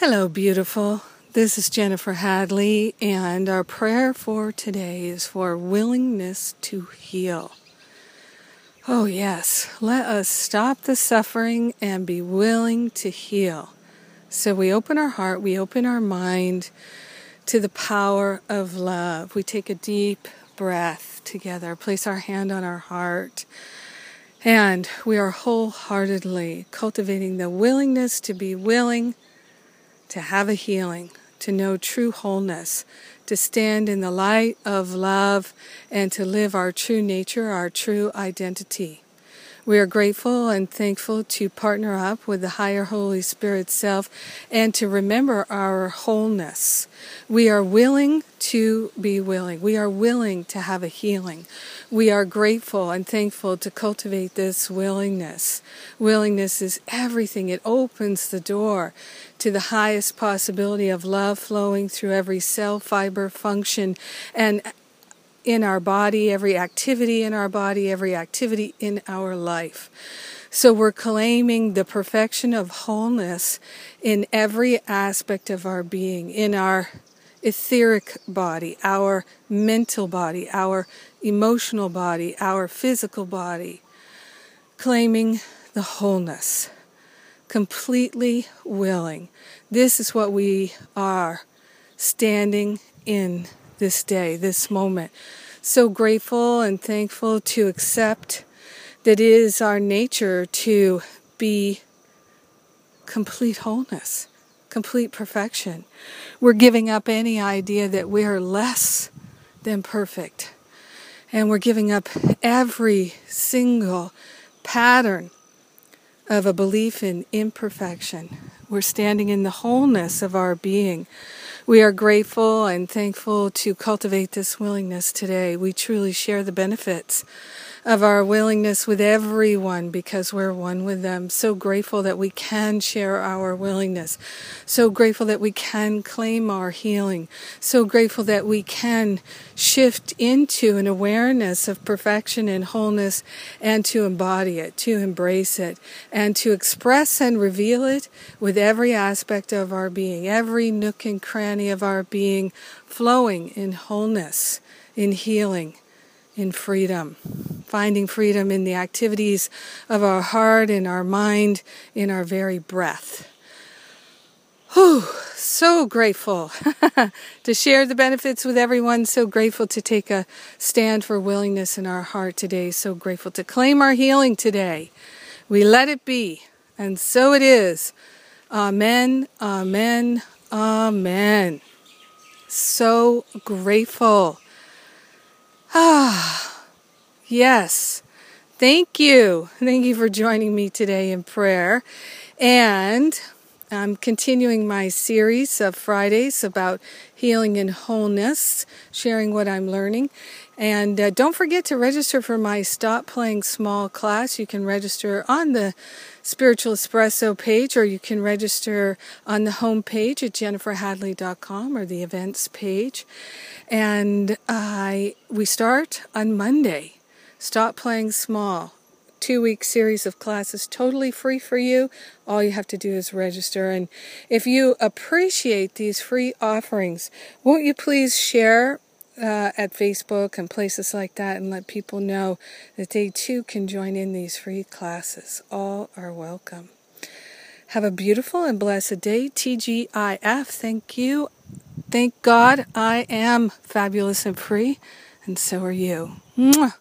Hello, beautiful. This is Jennifer Hadley, and our prayer for today is for willingness to heal. Oh, yes, let us stop the suffering and be willing to heal. So we open our heart, we open our mind to the power of love. We take a deep breath together, place our hand on our heart, and we are wholeheartedly cultivating the willingness to be willing to have a healing, to know true wholeness, to stand in the light of love, and to live our true nature, our true identity. We are grateful and thankful to partner up with the higher Holy Spirit self and to remember our wholeness. We are willing to be willing. We are willing to have a healing. We are grateful and thankful to cultivate this willingness. Willingness is everything. It opens the door to the highest possibility of love flowing through every cell, fiber, function, and in our body, every activity in our body, every activity in our life. So we're claiming the perfection of wholeness in every aspect of our being, in our etheric body, our mental body, our emotional body, our physical body, claiming the wholeness, completely willing. This is what we are standing in this day, this moment. So grateful and thankful to accept that it is our nature to be complete wholeness, complete perfection. We're giving up any idea that we are less than perfect. And we're giving up every single pattern of a belief in imperfection. We're standing in the wholeness of our being. We are grateful and thankful to cultivate this willingness today. We truly share the benefits of our willingness with everyone because we're one with them. So grateful that we can share our willingness. So grateful that we can claim our healing. So grateful that we can shift into an awareness of perfection and wholeness and to embody it, to embrace it, and to express and reveal it with every aspect of our being, every nook and cranny of our being flowing in wholeness, in healing in freedom, finding freedom in the activities of our heart, in our mind, in our very breath. Whew, so grateful to share the benefits with everyone. So grateful to take a stand for willingness in our heart today. So grateful to claim our healing today. We let it be, and so it is. Amen, amen, amen. So grateful. Ah, yes. Thank you. Thank you for joining me today in prayer. And I'm continuing my series of Fridays about healing and wholeness, sharing what I'm learning. And uh, don't forget to register for my Stop Playing Small class. You can register on the Spiritual Espresso page, or you can register on the home page at jenniferhadley.com or the events page. And I we start on Monday. Stop Playing Small two week series of classes totally free for you. All you have to do is register. And if you appreciate these free offerings, won't you please share uh, at Facebook and places like that and let people know that they too can join in these free classes? All are welcome. Have a beautiful and blessed day. TGIF. Thank you. Thank God I am fabulous and free, and so are you. Mwah.